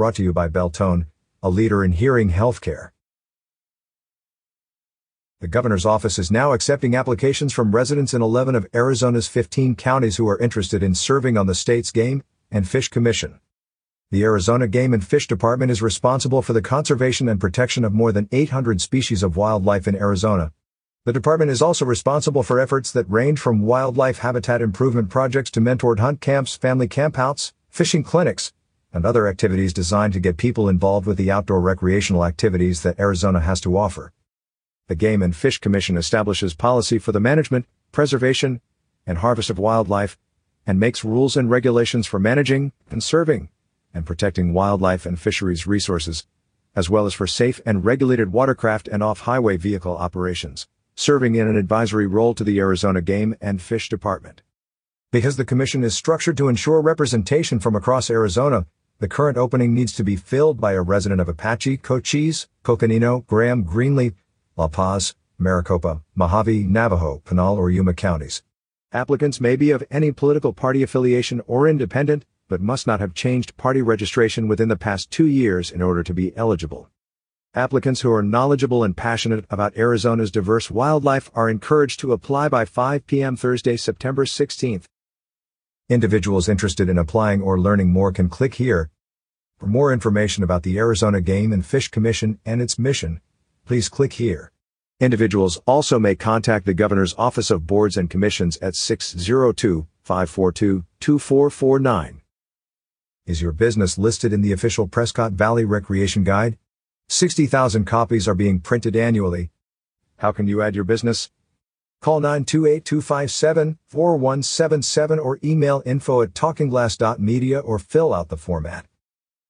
brought to you by Beltone, a leader in hearing healthcare. The governor's office is now accepting applications from residents in 11 of Arizona's 15 counties who are interested in serving on the state's Game and Fish Commission. The Arizona Game and Fish Department is responsible for the conservation and protection of more than 800 species of wildlife in Arizona. The department is also responsible for efforts that range from wildlife habitat improvement projects to mentored hunt camps, family campouts, fishing clinics, and other activities designed to get people involved with the outdoor recreational activities that Arizona has to offer the Game and Fish Commission establishes policy for the management, preservation, and harvest of wildlife, and makes rules and regulations for managing, conserving, and protecting wildlife and fisheries resources, as well as for safe and regulated watercraft and off-highway vehicle operations, serving in an advisory role to the Arizona Game and Fish Department. Because the commission is structured to ensure representation from across Arizona, the current opening needs to be filled by a resident of Apache, Cochise, Coconino, Graham, Greenlee, La Paz, Maricopa, Mohave, Navajo, Pinal, or Yuma counties. Applicants may be of any political party affiliation or independent, but must not have changed party registration within the past two years in order to be eligible. Applicants who are knowledgeable and passionate about Arizona's diverse wildlife are encouraged to apply by 5 p.m. Thursday, September 16th. Individuals interested in applying or learning more can click here. For more information about the Arizona Game and Fish Commission and its mission, please click here. Individuals also may contact the Governor's Office of Boards and Commissions at 602-542-2449. Is your business listed in the official Prescott Valley Recreation Guide? 60,000 copies are being printed annually. How can you add your business? Call 928-257-4177 or email info at talkingglass.media or fill out the format.